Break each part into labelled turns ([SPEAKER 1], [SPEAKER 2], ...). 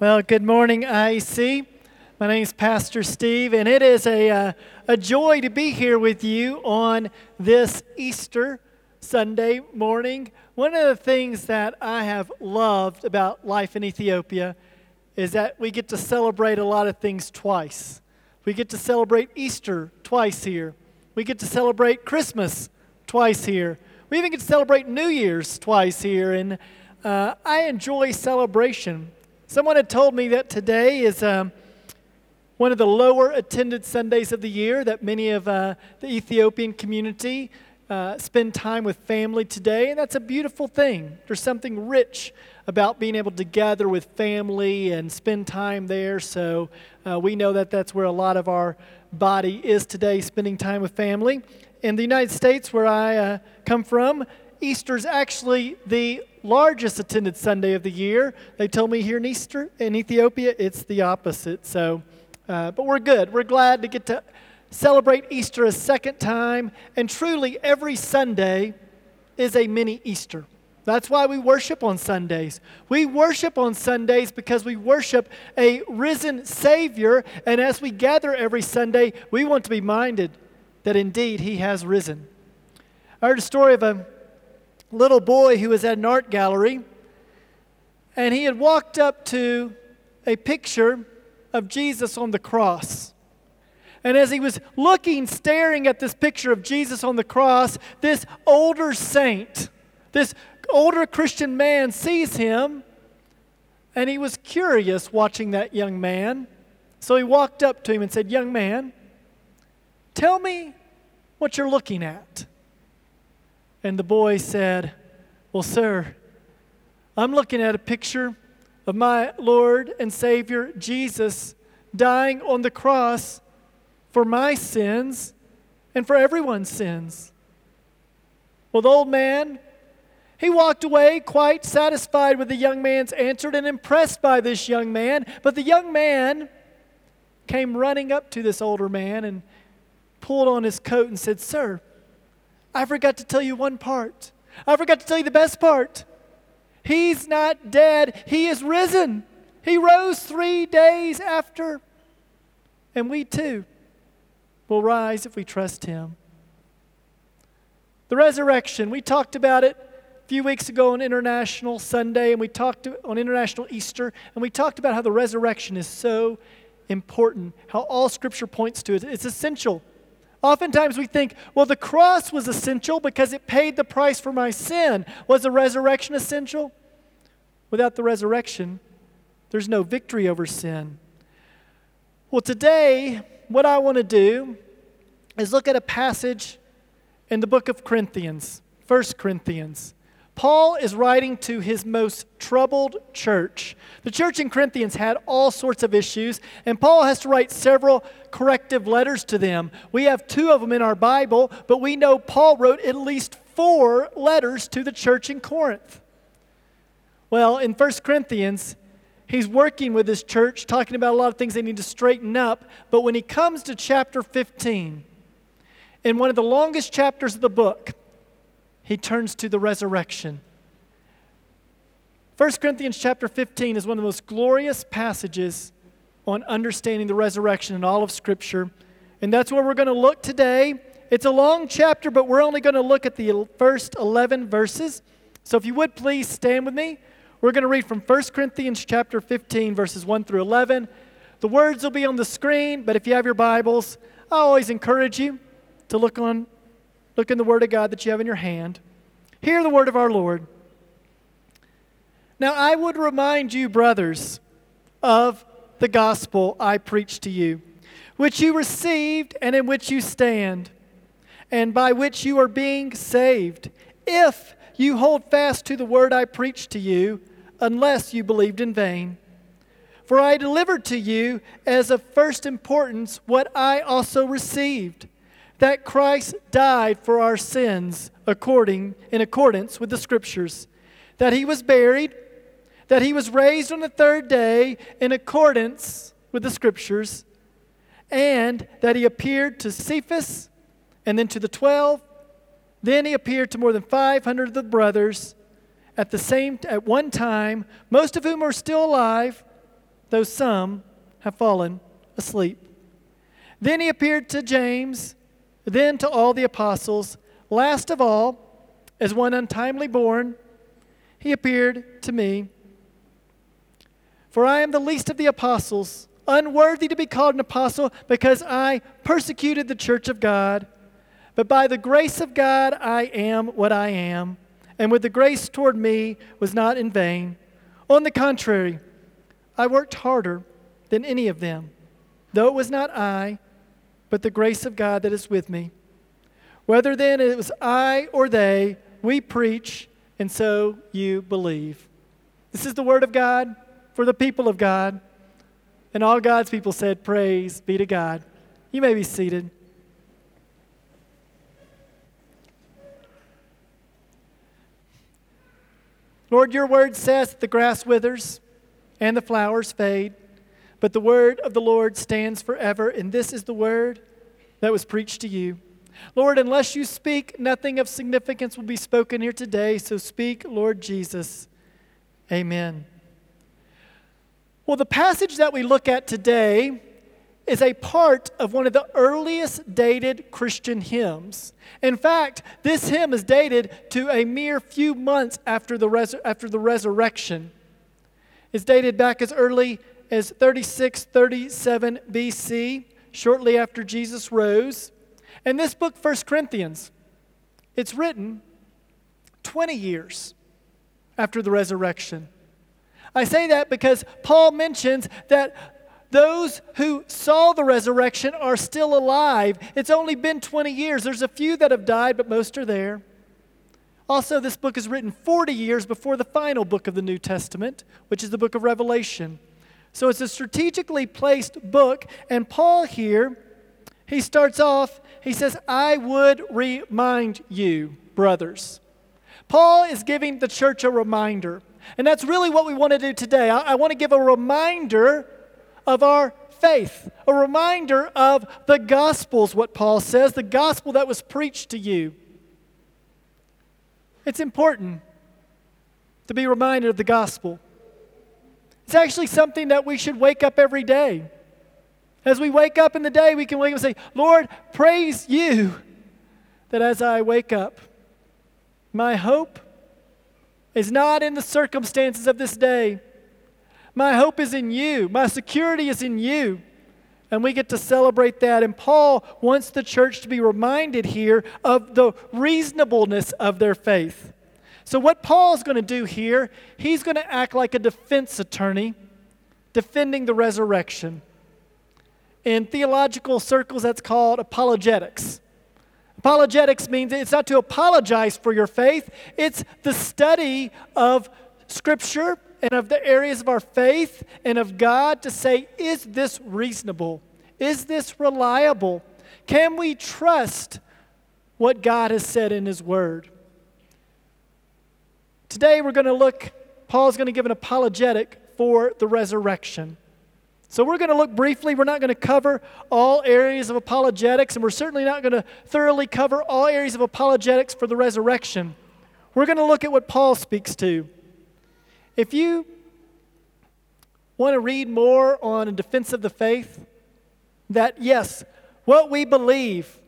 [SPEAKER 1] Well, good morning, IEC. My name is Pastor Steve, and it is a, uh, a joy to be here with you on this Easter Sunday morning. One of the things that I have loved about life in Ethiopia is that we get to celebrate a lot of things twice. We get to celebrate Easter twice here, we get to celebrate Christmas twice here, we even get to celebrate New Year's twice here, and uh, I enjoy celebration. Someone had told me that today is um, one of the lower attended Sundays of the year, that many of uh, the Ethiopian community uh, spend time with family today, and that's a beautiful thing. There's something rich about being able to gather with family and spend time there. So uh, we know that that's where a lot of our body is today, spending time with family. In the United States, where I uh, come from, Easter's actually the largest attended Sunday of the year. They told me here in Easter in Ethiopia, it's the opposite. So, uh, but we're good. We're glad to get to celebrate Easter a second time. And truly, every Sunday is a mini Easter. That's why we worship on Sundays. We worship on Sundays because we worship a risen Savior. And as we gather every Sunday, we want to be minded that indeed He has risen. I heard a story of a little boy who was at an art gallery, and he had walked up to a picture of Jesus on the cross. And as he was looking, staring at this picture of Jesus on the cross, this older saint, this older Christian man sees him, and he was curious watching that young man. So he walked up to him and said, Young man, tell me what you're looking at. And the boy said, Well, sir, I'm looking at a picture of my Lord and Savior Jesus dying on the cross for my sins and for everyone's sins. Well, the old man, he walked away quite satisfied with the young man's answer and impressed by this young man. But the young man came running up to this older man and pulled on his coat and said, Sir, I forgot to tell you one part. I forgot to tell you the best part. He's not dead, he is risen. He rose three days after. And we too will rise if we trust him. The resurrection, we talked about it a few weeks ago on International Sunday, and we talked on International Easter, and we talked about how the resurrection is so important, how all Scripture points to it. It's essential. Oftentimes we think, well, the cross was essential because it paid the price for my sin. Was the resurrection essential? Without the resurrection, there's no victory over sin. Well, today, what I want to do is look at a passage in the book of Corinthians, 1 Corinthians. Paul is writing to his most troubled church. The church in Corinthians had all sorts of issues, and Paul has to write several corrective letters to them. We have two of them in our Bible, but we know Paul wrote at least four letters to the church in Corinth. Well, in 1 Corinthians, he's working with his church, talking about a lot of things they need to straighten up, but when he comes to chapter 15, in one of the longest chapters of the book, he turns to the resurrection. 1 Corinthians chapter 15 is one of the most glorious passages on understanding the resurrection in all of Scripture. And that's where we're going to look today. It's a long chapter, but we're only going to look at the first 11 verses. So if you would please stand with me. We're going to read from 1 Corinthians chapter 15, verses 1 through 11. The words will be on the screen, but if you have your Bibles, I always encourage you to look on Look in the Word of God that you have in your hand. Hear the word of our Lord. Now, I would remind you, brothers, of the gospel I preached to you, which you received and in which you stand, and by which you are being saved, if you hold fast to the word I preached to you, unless you believed in vain. For I delivered to you as of first importance what I also received that Christ died for our sins according in accordance with the scriptures, that he was buried, that he was raised on the third day in accordance with the scriptures, and that he appeared to Cephas and then to the 12, then he appeared to more than 500 of the brothers at the same at one time, most of whom are still alive though some have fallen asleep. Then he appeared to James, then to all the apostles. Last of all, as one untimely born, he appeared to me. For I am the least of the apostles, unworthy to be called an apostle, because I persecuted the church of God. But by the grace of God, I am what I am, and with the grace toward me was not in vain. On the contrary, I worked harder than any of them, though it was not I, but the grace of God that is with me. Whether then it was I or they, we preach, and so you believe. This is the word of God for the people of God. And all God's people said, Praise be to God. You may be seated. Lord, your word says that the grass withers and the flowers fade, but the word of the Lord stands forever, and this is the word that was preached to you. Lord, unless you speak, nothing of significance will be spoken here today, so speak, Lord Jesus. Amen. Well, the passage that we look at today is a part of one of the earliest dated Christian hymns. In fact, this hymn is dated to a mere few months after the, after the resurrection. It's dated back as early as 36, 37 BC, shortly after Jesus rose. And this book, 1 Corinthians, it's written 20 years after the resurrection. I say that because Paul mentions that those who saw the resurrection are still alive. It's only been 20 years. There's a few that have died, but most are there. Also, this book is written 40 years before the final book of the New Testament, which is the book of Revelation. So it's a strategically placed book, and Paul here, he starts off, he says, I would remind you, brothers. Paul is giving the church a reminder. And that's really what we want to do today. I, I want to give a reminder of our faith, a reminder of the Gospels, what Paul says, the gospel that was preached to you. It's important to be reminded of the gospel. It's actually something that we should wake up every day. As we wake up in the day, we can wake up and say, Lord, praise you that as I wake up, my hope is not in the circumstances of this day. My hope is in you. My security is in you. And we get to celebrate that. And Paul wants the church to be reminded here of the reasonableness of their faith. So, what Paul's going to do here, he's going to act like a defense attorney defending the resurrection. In theological circles, that's called apologetics. Apologetics means it's not to apologize for your faith, it's the study of Scripture and of the areas of our faith and of God to say, is this reasonable? Is this reliable? Can we trust what God has said in His Word? Today we're going to look, Paul's going to give an apologetic for the resurrection. So we're going to look briefly. We're not going to cover all areas of apologetics, and we're certainly not going to thoroughly cover all areas of apologetics for the resurrection. We're going to look at what Paul speaks to. If you want to read more on a defense of the faith, that yes, what we believe,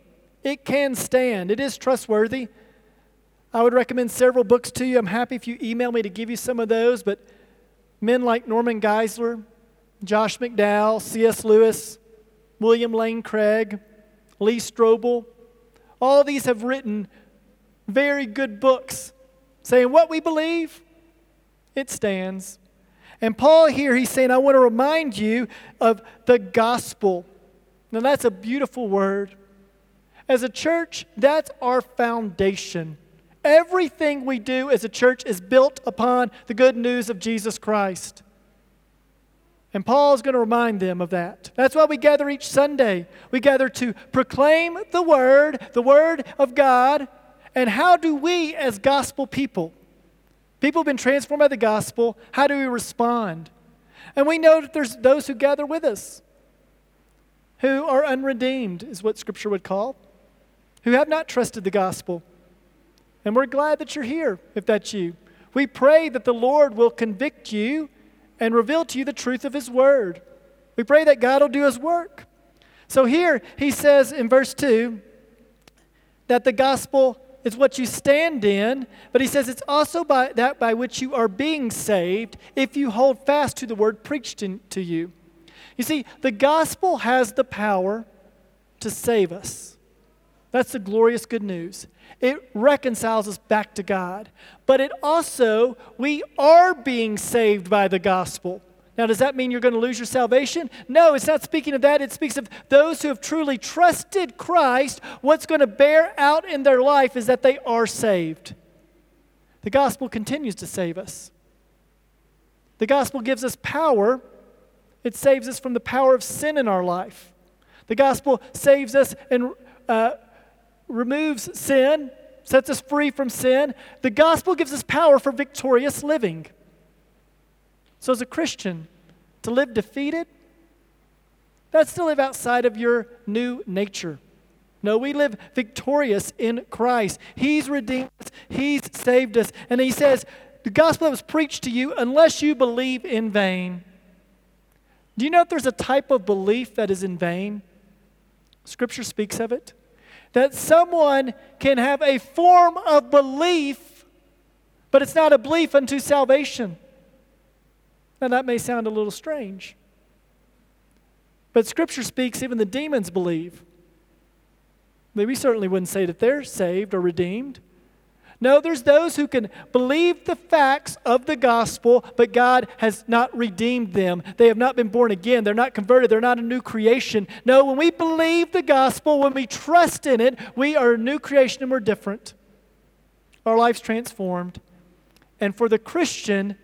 [SPEAKER 1] it can stand, it is trustworthy. I would recommend several books to you. I'm happy if you email me to give you some of those, but men like Norman Geisler, Josh McDowell, C.S. Lewis, William Lane Craig, Lee Strobel, all these have written very good books saying what we believe, it stands. And Paul here, he's saying, I want to remind you of the gospel. Now, that's a beautiful word. As a church, that's our foundation. Everything we do as a church is built upon the good news of Jesus Christ. And Paul is going to remind them of that. That's why we gather each Sunday. We gather to proclaim the Word, the Word of God. And how do we, as gospel people, People have been transformed by the gospel. How do we respond? And we know that there's those who gather with us who are unredeemed, is what Scripture would call, who have not trusted the gospel. And we're glad that you're here, if that's you. We pray that the Lord will convict you and reveal to you the truth of His Word. We pray that God will do His work. So here he says in verse 2 that the gospel is what you stand in, but he says it's also by that by which you are being saved if you hold fast to the word preached in, to you. You see, the gospel has the power to save us. That's the glorious good news. It reconciles us back to God. But it also, we are being saved by the gospel. Now, does that mean you're going to lose your salvation? No, it's not speaking of that. It speaks of those who have truly trusted Christ. What's going to bear out in their life is that they are saved. The gospel continues to save us. The gospel gives us power, it saves us from the power of sin in our life. The gospel saves us and uh, removes sin, sets us free from sin. The gospel gives us power for victorious living. So, as a Christian, to live defeated, that's to live outside of your new nature. No, we live victorious in Christ. He's redeemed us, He's saved us. And He says, the gospel that was preached to you, unless you believe in vain. Do you know if there's a type of belief that is in vain? Scripture speaks of it. That someone can have a form of belief, but it's not a belief unto salvation. Now, that may sound a little strange. But Scripture speaks, even the demons believe. We certainly wouldn't say that they're saved or redeemed. No, there's those who can believe the facts of the gospel, but God has not redeemed them. They have not been born again. They're not converted. They're not a new creation. No, when we believe the gospel, when we trust in it, we are a new creation and we're different. Our life's transformed. And for the Christian,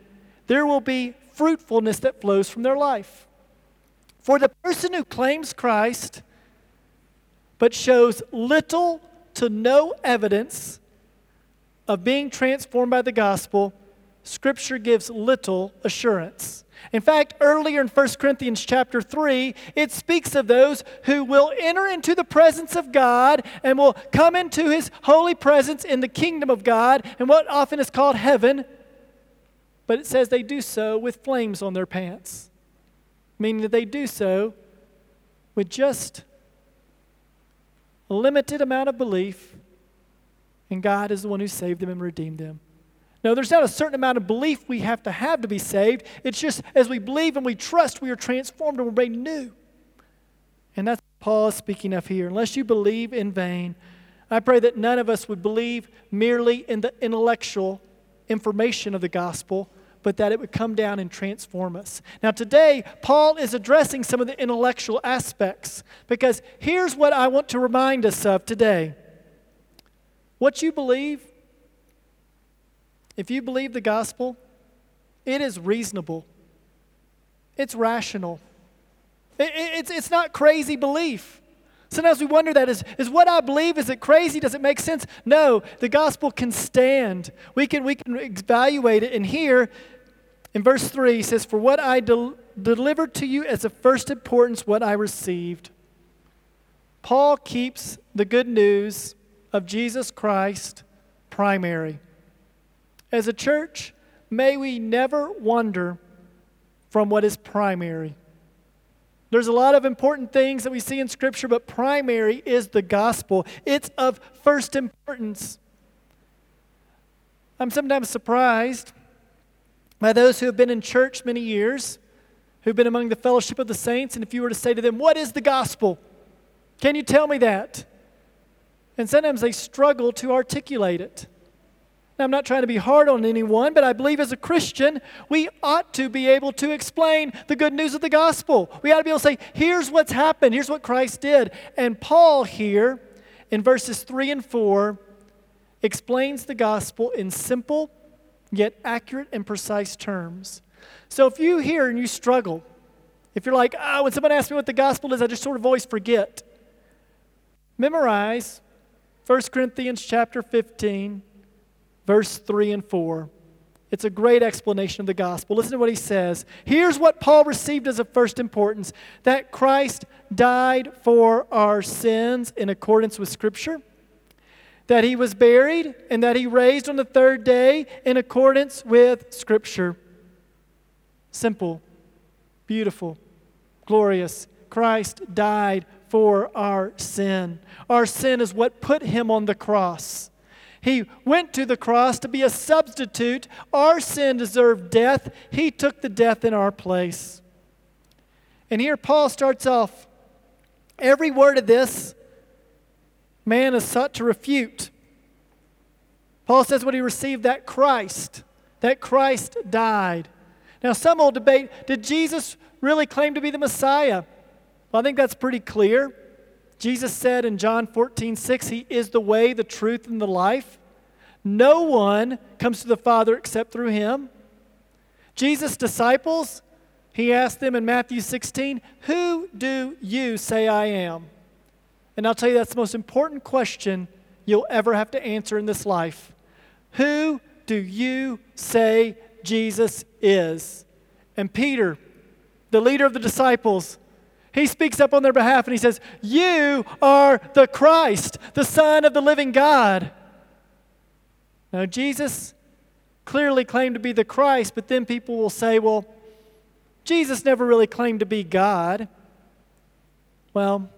[SPEAKER 1] there will be fruitfulness that flows from their life. For the person who claims Christ but shows little to no evidence of being transformed by the gospel, Scripture gives little assurance. In fact, earlier in 1 Corinthians chapter 3, it speaks of those who will enter into the presence of God and will come into his holy presence in the kingdom of God and what often is called heaven but it says they do so with flames on their pants, meaning that they do so with just a limited amount of belief, and God is the one who saved them and redeemed them. No, there's not a certain amount of belief we have to have to be saved. It's just as we believe and we trust, we are transformed and we're made new. And that's Paul is speaking of here. Unless you believe in vain, I pray that none of us would believe merely in the intellectual information of the gospel, but that it would come down and transform us. Now, today, Paul is addressing some of the intellectual aspects because here's what I want to remind us of today. What you believe, if you believe the gospel, it is reasonable, it's rational, it, it, it's, it's not crazy belief. Sometimes we wonder that is, is what I believe, is it crazy? Does it make sense? No, the gospel can stand. We can, we can evaluate it. And here, in verse 3, he says, For what I del- delivered to you as of first importance, what I received. Paul keeps the good news of Jesus Christ primary. As a church, may we never wander from what is primary. There's a lot of important things that we see in Scripture, but primary is the gospel. It's of first importance. I'm sometimes surprised by those who have been in church many years, who've been among the fellowship of the saints, and if you were to say to them, What is the gospel? Can you tell me that? And sometimes they struggle to articulate it. Now, I'm not trying to be hard on anyone, but I believe as a Christian, we ought to be able to explain the good news of the gospel. We ought to be able to say, here's what's happened, here's what Christ did. And Paul here, in verses 3 and 4, explains the gospel in simple yet accurate and precise terms. So if you hear and you struggle, if you're like, oh, when someone asks me what the gospel is, I just sort of always forget. Memorize 1 Corinthians chapter 15, verse 3 and 4. It's a great explanation of the gospel. Listen to what he says. Here's what Paul received as of first importance that Christ died for our sins in accordance with Scripture that he was buried, and that he raised on the third day in accordance with Scripture. Simple, beautiful, glorious. Christ died for our sin. Our sin is what put him on the cross. He went to the cross to be a substitute. Our sin deserved death. He took the death in our place. And here Paul starts off every word of this, man is sought to refute. Paul says when he received that Christ, that Christ died. Now, some will debate did Jesus really claim to be the Messiah? Well, I think that's pretty clear. Jesus said in John 14, 6, He is the way, the truth, and the life. No one comes to the Father except through Him. Jesus' disciples, He asked them in Matthew 16, Who do you say I am? And I'll tell you that's the most important question you'll ever have to answer in this life. Who do you say Jesus is? And Peter, the leader of the disciples, he speaks up on their behalf and he says, You are the Christ, the Son of the living God. Now, Jesus clearly claimed to be the Christ, but then people will say, Well, Jesus never really claimed to be God. Well,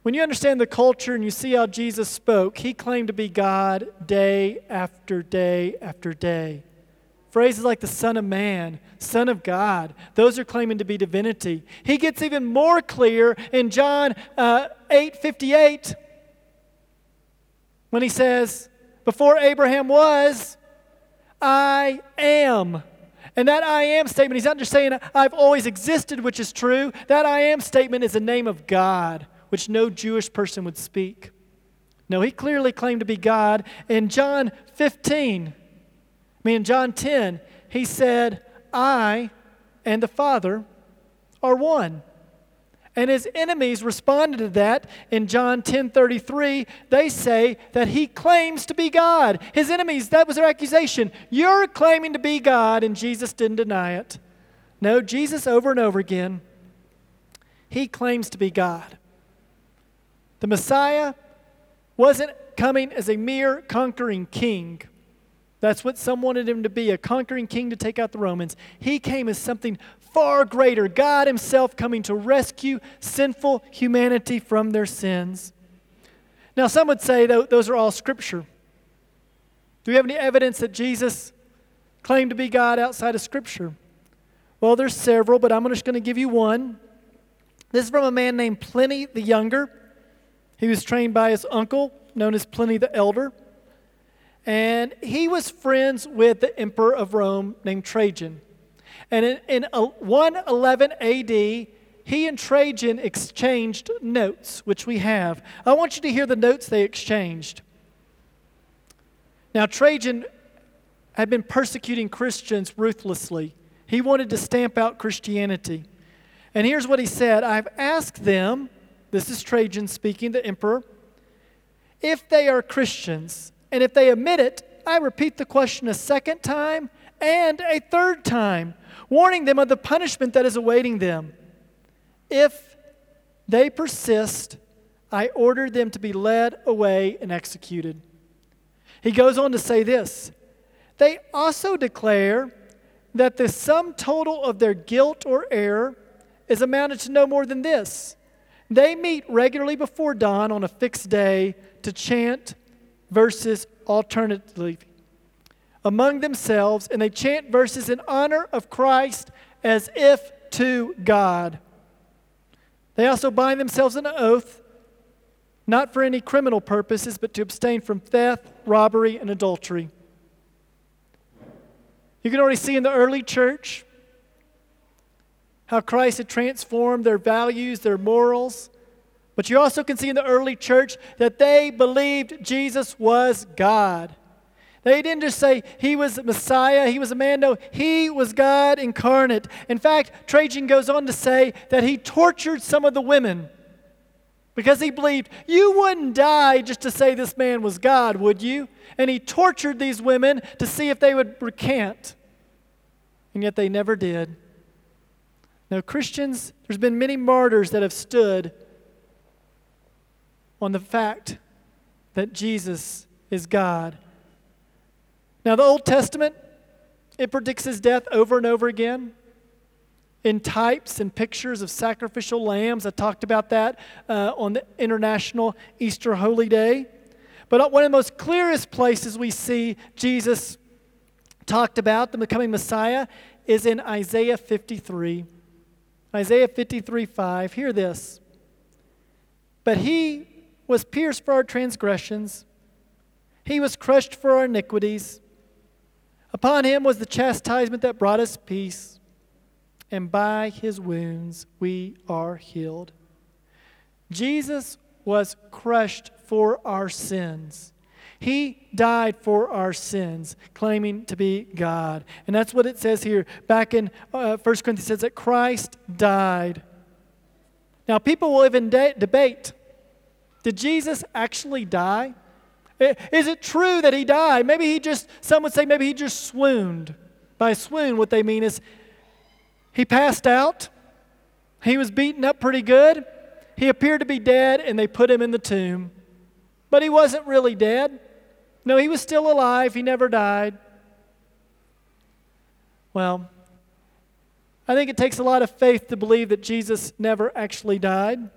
[SPEAKER 1] when you understand the culture and you see how Jesus spoke, he claimed to be God day after day after day. Phrases like the Son of Man, Son of God, those are claiming to be divinity. He gets even more clear in John uh, 8 58 when he says, Before Abraham was, I am. And that I am statement, he's not just saying, I've always existed, which is true. That I am statement is the name of God, which no Jewish person would speak. No, he clearly claimed to be God. In John 15, I mean, in John 10, he said, I and the Father are one. And his enemies responded to that in John 10 33. They say that he claims to be God. His enemies, that was their accusation. You're claiming to be God, and Jesus didn't deny it. No, Jesus, over and over again, he claims to be God. The Messiah wasn't coming as a mere conquering king. That's what some wanted him to be a conquering king to take out the Romans. He came as something far greater God Himself coming to rescue sinful humanity from their sins. Now, some would say those are all scripture. Do we have any evidence that Jesus claimed to be God outside of scripture? Well, there's several, but I'm just going to give you one. This is from a man named Pliny the Younger. He was trained by his uncle, known as Pliny the Elder. And he was friends with the emperor of Rome named Trajan. And in, in uh, 111 AD, he and Trajan exchanged notes, which we have. I want you to hear the notes they exchanged. Now, Trajan had been persecuting Christians ruthlessly. He wanted to stamp out Christianity. And here's what he said I've asked them, this is Trajan speaking, the emperor, if they are Christians and if they admit it, I repeat the question a second time and a third time, warning them of the punishment that is awaiting them. If they persist, I order them to be led away and executed. He goes on to say this They also declare that the sum total of their guilt or error is amounted to no more than this. They meet regularly before dawn on a fixed day to chant verses alternately among themselves, and they chant verses in honor of Christ as if to God. They also bind themselves in an oath, not for any criminal purposes, but to abstain from theft, robbery, and adultery. You can already see in the early church how Christ had transformed their values, their morals. But you also can see in the early church that they believed Jesus was God. They didn't just say he was Messiah, he was a man. No, he was God incarnate. In fact, Trajan goes on to say that he tortured some of the women because he believed you wouldn't die just to say this man was God, would you? And he tortured these women to see if they would recant. And yet they never did. Now, Christians, there's been many martyrs that have stood on the fact that Jesus is God. Now, the Old Testament it predicts his death over and over again in types and pictures of sacrificial lambs. I talked about that uh, on the International Easter Holy Day. But one of the most clearest places we see Jesus talked about the becoming Messiah is in Isaiah 53. Isaiah 53 5. Hear this. But he was pierced for our transgressions, he was crushed for our iniquities. Upon him was the chastisement that brought us peace, and by his wounds we are healed. Jesus was crushed for our sins. He died for our sins, claiming to be God. And that's what it says here. Back in uh, 1 Corinthians, it says that Christ died. Now, people will even de- debate did Jesus actually die? Is it true that he died? Maybe he just, some would say maybe he just swooned. By swoon, what they mean is he passed out, he was beaten up pretty good, he appeared to be dead, and they put him in the tomb. But he wasn't really dead. No, he was still alive, he never died. Well, I think it takes a lot of faith to believe that Jesus never actually died.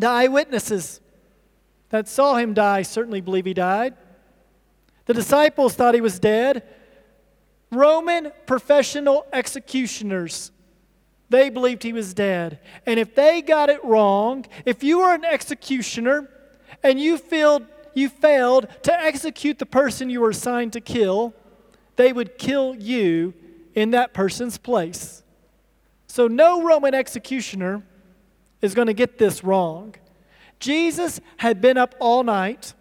[SPEAKER 1] The eyewitnesses that saw him die certainly believe he died. The disciples thought he was dead. Roman professional executioners, they believed he was dead. And if they got it wrong, if you were an executioner and you failed, you failed to execute the person you were assigned to kill, they would kill you in that person's place. So no Roman executioner is going to get this wrong. Jesus had been up all night.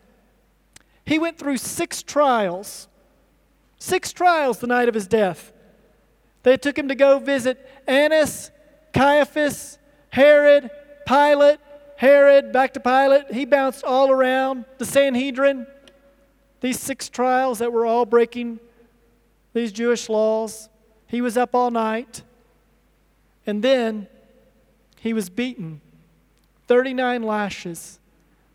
[SPEAKER 1] He went through six trials, six trials the night of his death. They took him to go visit Annas, Caiaphas, Herod, Pilate, Herod, back to Pilate. He bounced all around the Sanhedrin. These six trials that were all breaking these Jewish laws. He was up all night. And then he was beaten 39 lashes,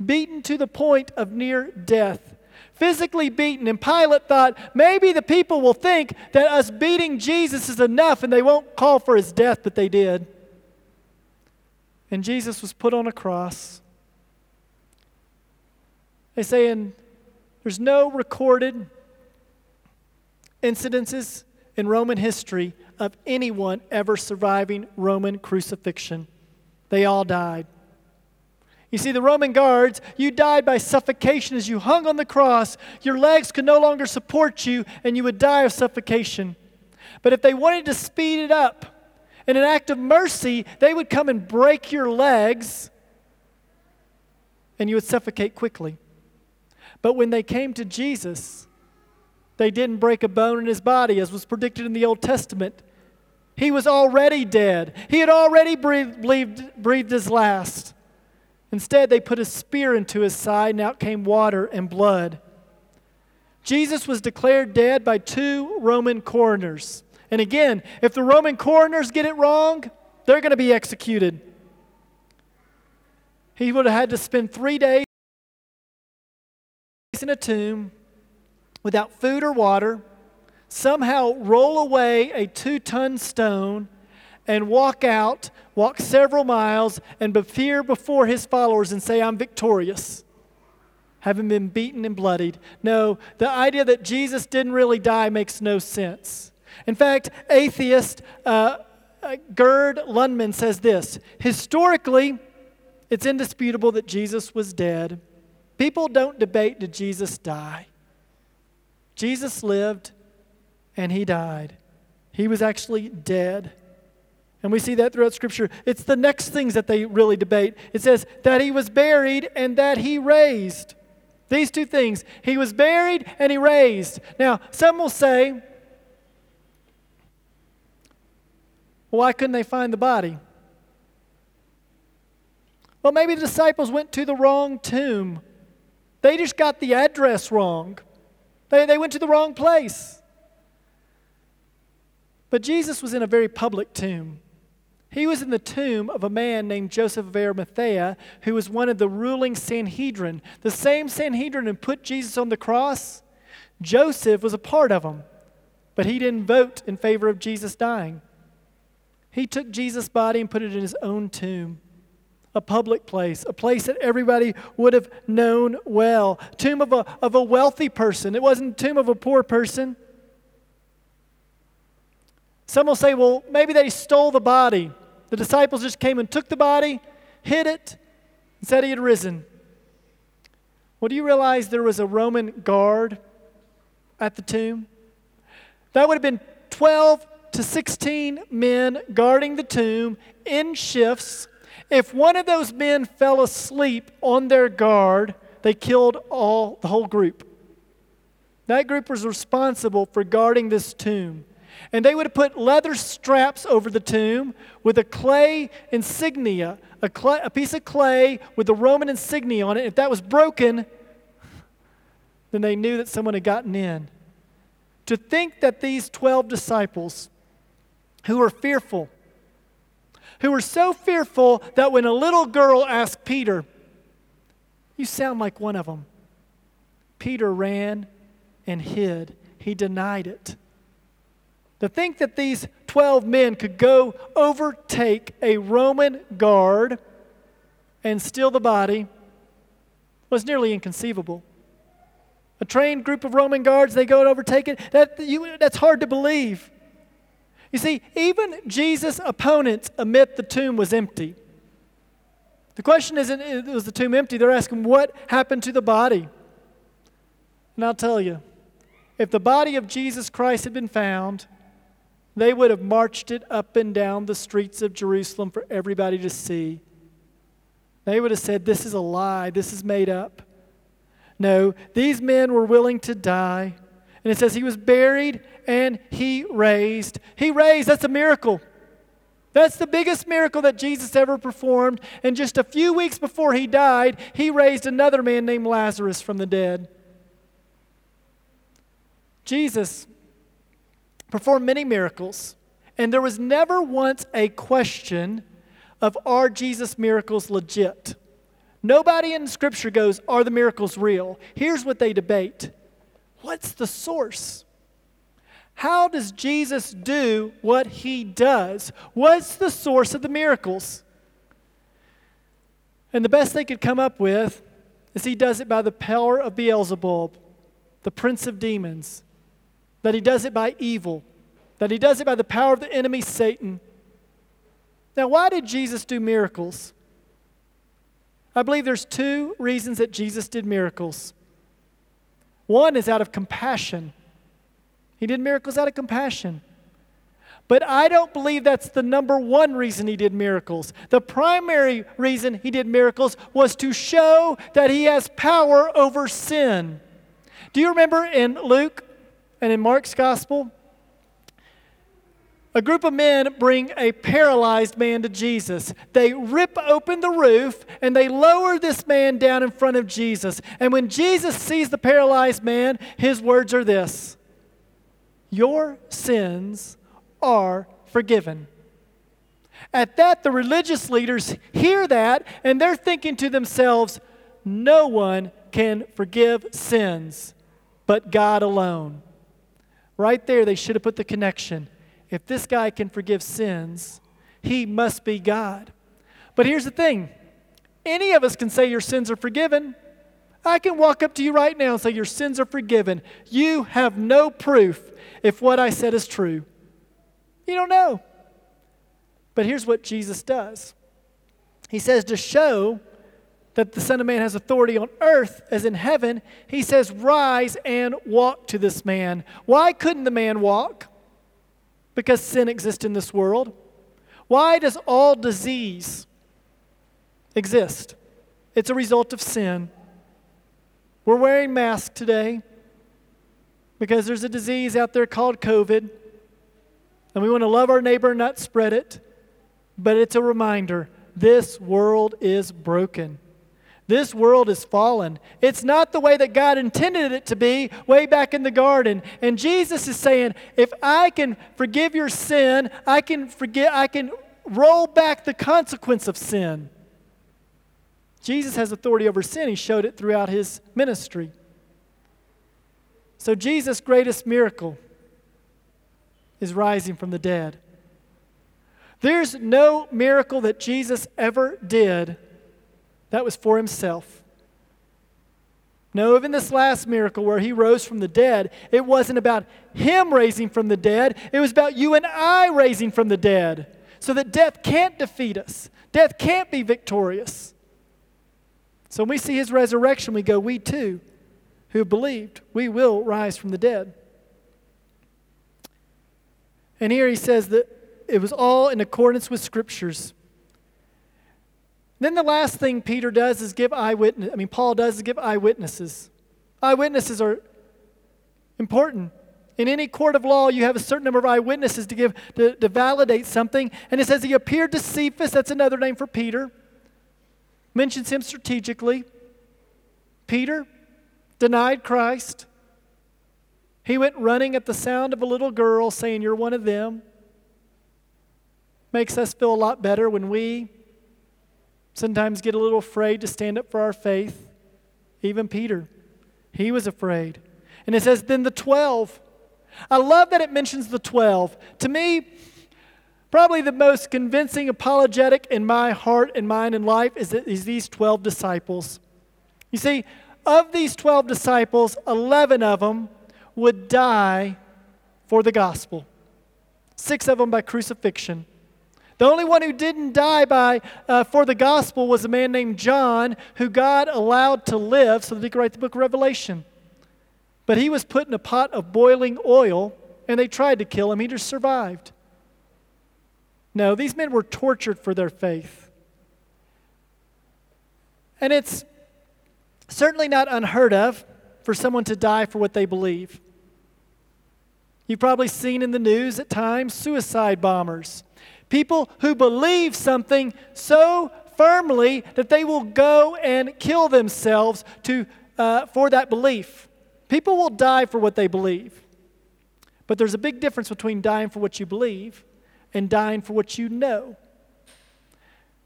[SPEAKER 1] beaten to the point of near death, physically beaten. And Pilate thought maybe the people will think that us beating Jesus is enough and they won't call for his death, but they did. And Jesus was put on a cross. They say, and there's no recorded incidences in Roman history of anyone ever surviving Roman crucifixion. They all died. You see, the Roman guards, you died by suffocation as you hung on the cross. Your legs could no longer support you, and you would die of suffocation. But if they wanted to speed it up, in an act of mercy, they would come and break your legs, and you would suffocate quickly. But when they came to Jesus, they didn't break a bone in his body, as was predicted in the Old Testament. He was already dead. He had already breathed, breathed, breathed his last. Instead, they put a spear into his side, and out came water and blood. Jesus was declared dead by two Roman coroners. And again, if the Roman coroners get it wrong, they're going to be executed. He would have had to spend three days in a tomb without food or water, somehow roll away a two ton stone, and walk out, walk several miles, and appear before his followers and say, I'm victorious, having been beaten and bloodied. No, the idea that Jesus didn't really die makes no sense. In fact, atheist uh, uh Gerd Lüdemann says this Historically, it's indisputable that Jesus was dead. People don't debate did Jesus die. Jesus lived and he died. He was actually dead. And we see that throughout Scripture. It's the next things that they really debate. It says that he was buried and that he raised. These two things. He was buried and he raised. Now, some will say, why couldn't they find the body? Well, maybe the disciples went to the wrong tomb. They just got the address wrong. They, they went to the wrong place. But Jesus was in a very public tomb. He was in the tomb of a man named Joseph of Arimathea, who was one of the ruling Sanhedrin. The same Sanhedrin who put Jesus on the cross, Joseph was a part of them. But he didn't vote in favor of Jesus dying. He took Jesus' body and put it in his own tomb, a public place, a place that everybody would have known well. Tomb of a, of a wealthy person. It wasn't tomb of a poor person. Some will say, well, maybe they stole the body. The disciples just came and took the body, hid it, and said he had risen. Well, do you realize there was a Roman guard at the tomb? That would have been 12 to 16 men guarding the tomb in shifts. If one of those men fell asleep on their guard, they killed all the whole group. That group was responsible for guarding this tomb. And they would have put leather straps over the tomb with a clay insignia, a, clay, a piece of clay with the Roman insignia on it. If that was broken, then they knew that someone had gotten in. To think that these 12 disciples, who were fearful, who were so fearful that when a little girl asked Peter, You sound like one of them, Peter ran and hid. He denied it. To think that these 12 men could go overtake a Roman guard and steal the body was nearly inconceivable a trained group of Roman guards, they go and overtake it. That, you, that's hard to believe. You see, even Jesus' opponents admit the tomb was empty. The question isn't, was the tomb empty? They're asking, what happened to the body? And I'll tell you, if the body of Jesus Christ had been found, they would have marched it up and down the streets of Jerusalem for everybody to see. They would have said, This is a lie, this is made up. No, these men were willing to die. And it says he was buried and he raised. He raised, that's a miracle. That's the biggest miracle that Jesus ever performed. And just a few weeks before he died, he raised another man named Lazarus from the dead. Jesus performed many miracles, and there was never once a question of are Jesus' miracles legit? Nobody in Scripture goes, Are the miracles real? Here's what they debate What's the source? How does Jesus do what he does? What's the source of the miracles? And the best they could come up with is he does it by the power of Beelzebub, the prince of demons, that he does it by evil, that he does it by the power of the enemy Satan. Now, why did Jesus do miracles? I believe there's two reasons that Jesus did miracles. One is out of compassion. He did miracles out of compassion. But I don't believe that's the number one reason he did miracles. The primary reason he did miracles was to show that he has power over sin. Do you remember in Luke and in Mark's gospel? A group of men bring a paralyzed man to Jesus. They rip open the roof and they lower this man down in front of Jesus. And when Jesus sees the paralyzed man, his words are this Your sins are forgiven. At that, the religious leaders hear that and they're thinking to themselves, No one can forgive sins but God alone. Right there, they should have put the connection if this guy can forgive sins, he must be God. But here's the thing any of us can say your sins are forgiven. I can walk up to you right now and say your sins are forgiven. You have no proof if what I said is true. You don't know. But here's what Jesus does He says to show that the Son of Man has authority on earth as in heaven, he says, Rise and walk to this man. Why couldn't the man walk? because sin exists in this world? Why does all disease exist? It's a result of sin. We're wearing masks today because there's a disease out there called COVID, and we want to love our neighbor and not spread it. But it's a reminder this world is broken. This world is fallen. It's not the way that God intended it to be way back in the garden. And Jesus is saying, if I can forgive your sin, I can forget I can roll back the consequence of sin. Jesus has authority over sin. He showed it throughout his ministry. So Jesus' greatest miracle is rising from the dead. There's no miracle that Jesus ever did that was for himself. No, even this last miracle where he rose from the dead, it wasn't about him raising from the dead. It was about you and I raising from the dead so that death can't defeat us, death can't be victorious. So when we see his resurrection, we go, we too, who believed, we will rise from the dead. And here he says that it was all in accordance with scriptures. Then the last thing Peter does is give eyewitness. I mean, Paul does is give eyewitnesses. Eyewitnesses are important. In any court of law, you have a certain number of eyewitnesses to give to, to validate something. And it says he appeared to Cephas. That's another name for Peter. Mentions him strategically. Peter denied Christ. He went running at the sound of a little girl saying, You're one of them. Makes us feel a lot better when we sometimes get a little afraid to stand up for our faith. Even Peter, he was afraid. And it says, Then the 12. I love that it mentions the 12. To me, probably the most convincing apologetic in my heart and mind and life is, is these 12 disciples. You see, of these 12 disciples, 11 of them would die for the gospel, six of them by crucifixion. The only one who didn't die by, uh, for the gospel was a man named John, who God allowed to live so that he could write the book of Revelation. But he was put in a pot of boiling oil, and they tried to kill him. He just survived. No, these men were tortured for their faith. And it's certainly not unheard of for someone to die for what they believe. You've probably seen in the news at times suicide bombers, people who believe something so firmly that they will go and kill themselves to, uh, for that belief. People will die for what they believe. But there's a big difference between dying for what you believe and dying for what you know.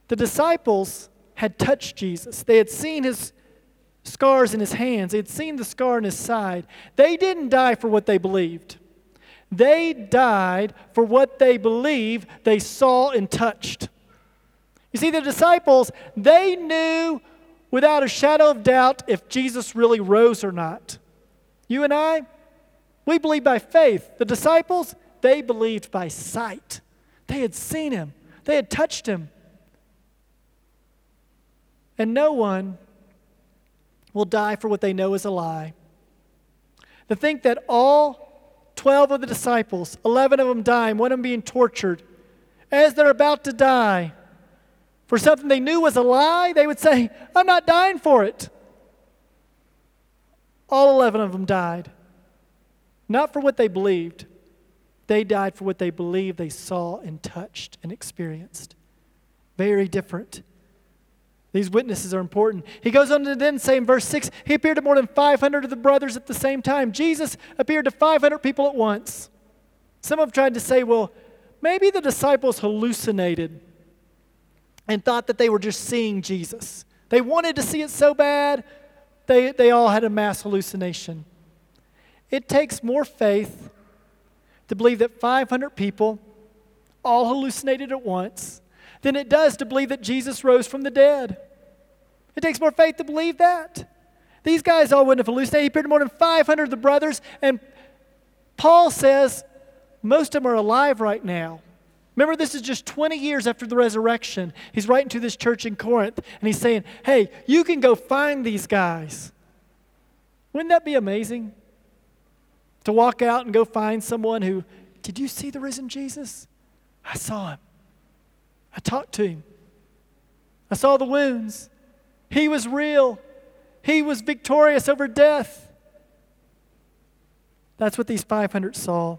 [SPEAKER 1] The disciples had touched Jesus, they had seen his scars in his hands, they had seen the scar in his side. They didn't die for what they believed. They died for what they believe they saw and touched. You see, the disciples, they knew without a shadow of doubt if Jesus really rose or not. You and I, we believe by faith. The disciples, they believed by sight. They had seen him, they had touched him. And no one will die for what they know is a lie. To think that all 12 of the disciples, 11 of them dying, one of them being tortured. As they're about to die for something they knew was a lie, they would say, I'm not dying for it. All 11 of them died. Not for what they believed, they died for what they believed they saw and touched and experienced. Very different. These witnesses are important. He goes on to then say in verse 6 He appeared to more than 500 of the brothers at the same time. Jesus appeared to 500 people at once. Some have tried to say, well, maybe the disciples hallucinated and thought that they were just seeing Jesus. They wanted to see it so bad, they, they all had a mass hallucination. It takes more faith to believe that 500 people all hallucinated at once than it does to believe that Jesus rose from the dead. It takes more faith to believe that. These guys all wouldn't have hallucinated. He appeared to more than 500 of the brothers, and Paul says most of them are alive right now. Remember, this is just 20 years after the resurrection. He's writing to this church in Corinth, and he's saying, Hey, you can go find these guys. Wouldn't that be amazing? To walk out and go find someone who, did you see the risen Jesus? I saw him. I talked to him. I saw the wounds. He was real. He was victorious over death. That's what these 500 saw.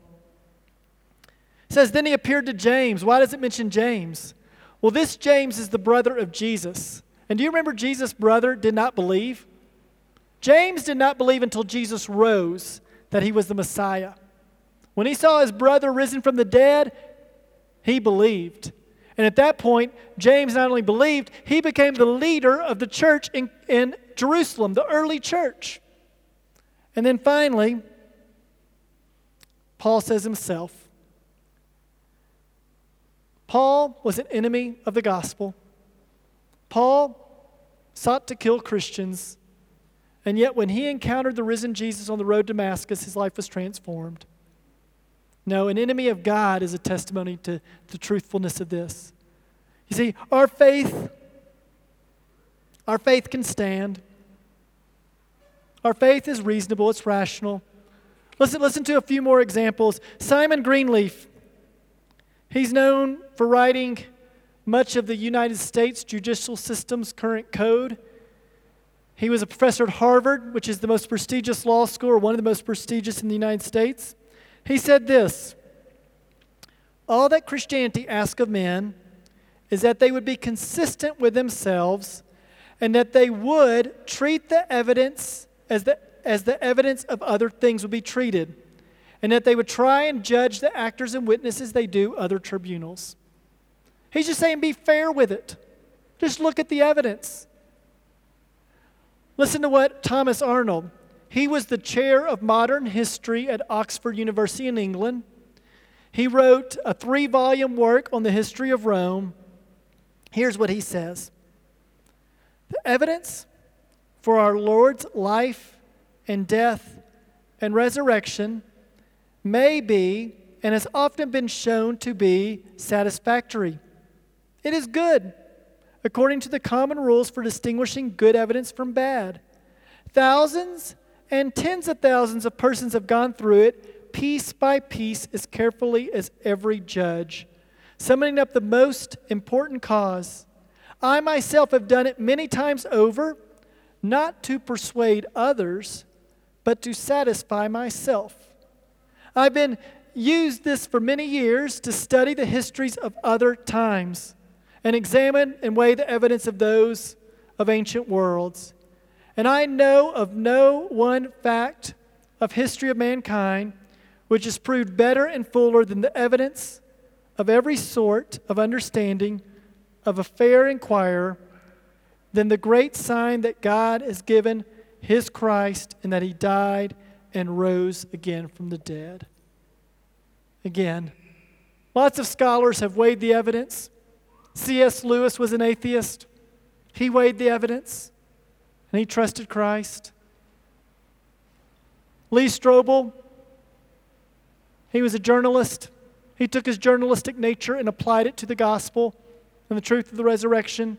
[SPEAKER 1] It says, Then he appeared to James. Why does it mention James? Well, this James is the brother of Jesus. And do you remember Jesus' brother did not believe? James did not believe until Jesus rose that he was the Messiah. When he saw his brother risen from the dead, he believed. And at that point, James not only believed, he became the leader of the church in, in Jerusalem, the early church. And then finally, Paul says himself, Paul was an enemy of the gospel. Paul sought to kill Christians, and yet when he encountered the risen Jesus on the road to Damascus, his life was transformed. No, an enemy of God is a testimony to the truthfulness of this. You see, our faith, our faith can stand. Our faith is reasonable, it's rational. Listen, listen to a few more examples. Simon Greenleaf, he's known for writing much of the United States judicial system's current code. He was a professor at Harvard, which is the most prestigious law school, or one of the most prestigious in the United States. He said this All that Christianity asks of men is that they would be consistent with themselves and that they would treat the evidence as the, as the evidence of other things would be treated, and that they would try and judge the actors and witnesses they do other tribunals. He's just saying be fair with it. Just look at the evidence. Listen to what Thomas Arnold, he was the chair of modern history at Oxford University in England. He wrote a three volume work on the history of Rome. Here's what he says The evidence for our Lord's life and death and resurrection may be and has often been shown to be satisfactory. It is good, according to the common rules for distinguishing good evidence from bad. Thousands and tens of thousands of persons have gone through it, piece by piece, as carefully as every judge, summoning up the most important cause. I myself have done it many times over not to persuade others, but to satisfy myself. I've been used this for many years to study the histories of other times and examine and weigh the evidence of those of ancient worlds. And I know of no one fact of history of mankind which is proved better and fuller than the evidence of every sort of understanding of a fair inquirer than the great sign that God has given his Christ and that he died and rose again from the dead. Again, lots of scholars have weighed the evidence. C.S. Lewis was an atheist. He weighed the evidence and he trusted Christ. Lee Strobel, he was a journalist. He took his journalistic nature and applied it to the gospel and the truth of the resurrection.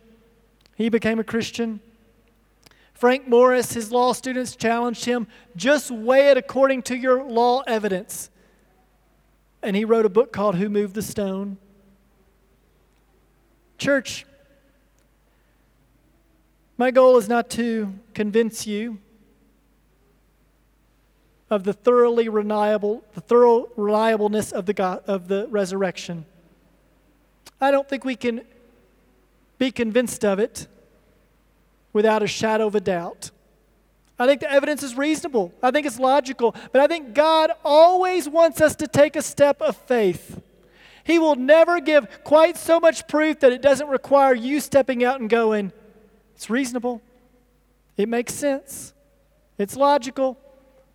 [SPEAKER 1] He became a Christian. Frank Morris, his law students challenged him just weigh it according to your law evidence. And he wrote a book called Who Moved the Stone? Church, my goal is not to convince you of the thoroughly reliable, the thorough reliableness of the, God, of the resurrection. I don't think we can be convinced of it without a shadow of a doubt. I think the evidence is reasonable. I think it's logical. But I think God always wants us to take a step of faith. He will never give quite so much proof that it doesn't require you stepping out and going, it's reasonable. It makes sense. It's logical.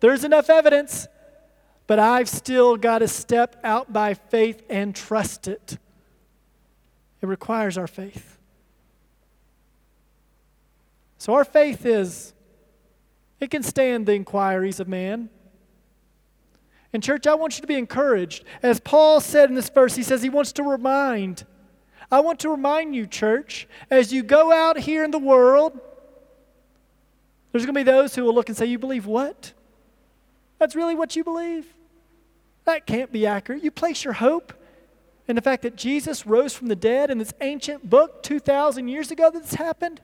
[SPEAKER 1] There's enough evidence. But I've still got to step out by faith and trust it. It requires our faith. So our faith is, it can stand the inquiries of man. And, church, I want you to be encouraged. As Paul said in this verse, he says he wants to remind. I want to remind you, church, as you go out here in the world, there's going to be those who will look and say, You believe what? That's really what you believe? That can't be accurate. You place your hope in the fact that Jesus rose from the dead in this ancient book 2,000 years ago that this happened?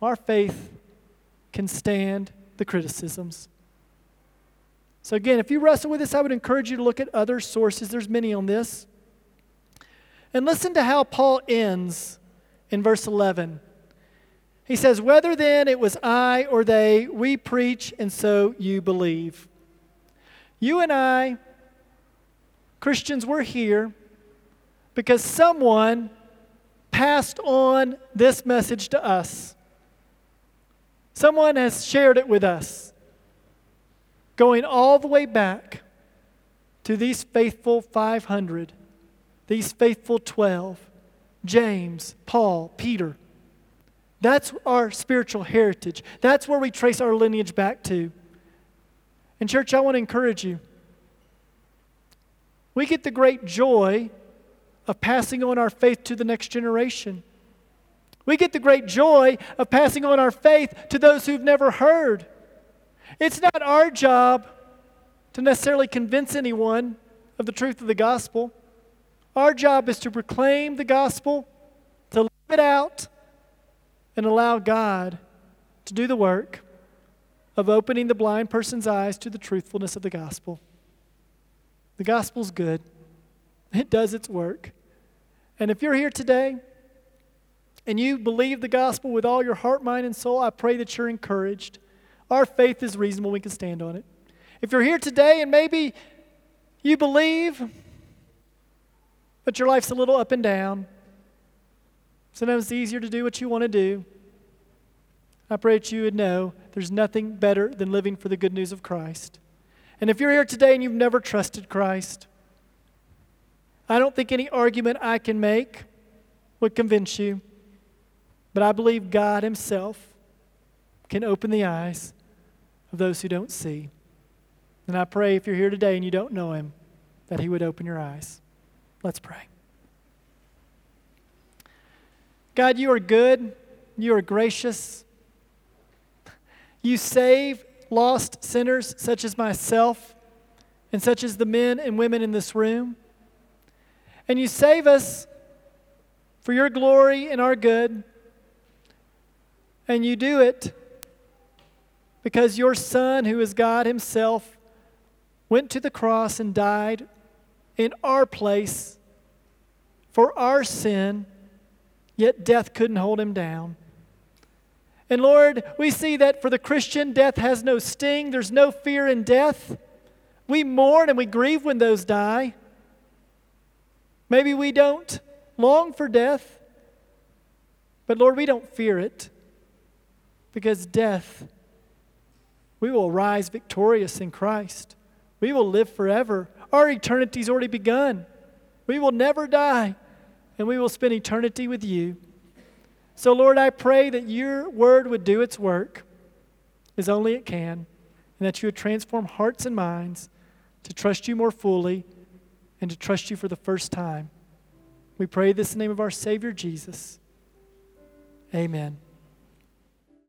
[SPEAKER 1] our faith can stand the criticisms. So, again, if you wrestle with this, I would encourage you to look at other sources. There's many on this. And listen to how Paul ends in verse 11. He says, Whether then it was I or they, we preach, and so you believe. You and I, Christians, we're here because someone passed on this message to us. Someone has shared it with us, going all the way back to these faithful 500 these faithful 12 James, Paul, Peter. That's our spiritual heritage. That's where we trace our lineage back to. And, church, I want to encourage you. We get the great joy of passing on our faith to the next generation. We get the great joy of passing on our faith to those who've never heard. It's not our job to necessarily convince anyone of the truth of the gospel. Our job is to proclaim the gospel, to live it out, and allow God to do the work of opening the blind person's eyes to the truthfulness of the gospel. The gospel's good, it does its work. And if you're here today and you believe the gospel with all your heart, mind, and soul, I pray that you're encouraged. Our faith is reasonable, we can stand on it. If you're here today and maybe you believe, but your life's a little up and down, sometimes it's easier to do what you want to do. I pray that you would know there's nothing better than living for the good news of Christ. And if you're here today and you've never trusted Christ, I don't think any argument I can make would convince you, but I believe God Himself can open the eyes of those who don't see. And I pray if you're here today and you don't know Him, that He would open your eyes. Let's pray. God, you are good, you are gracious. You save lost sinners such as myself and such as the men and women in this room. And you save us for your glory and our good. And you do it because your Son, who is God Himself, went to the cross and died in our place for our sin, yet death couldn't hold him down. And Lord, we see that for the Christian, death has no sting, there's no fear in death. We mourn and we grieve when those die. Maybe we don't long for death, but Lord, we don't fear it because death, we will rise victorious in Christ. We will live forever. Our eternity's already begun. We will never die, and we will spend eternity with you. So, Lord, I pray that your word would do its work as only it can, and that you would transform hearts and minds to trust you more fully and to trust you for the first time. We pray this in the name of our Savior Jesus. Amen.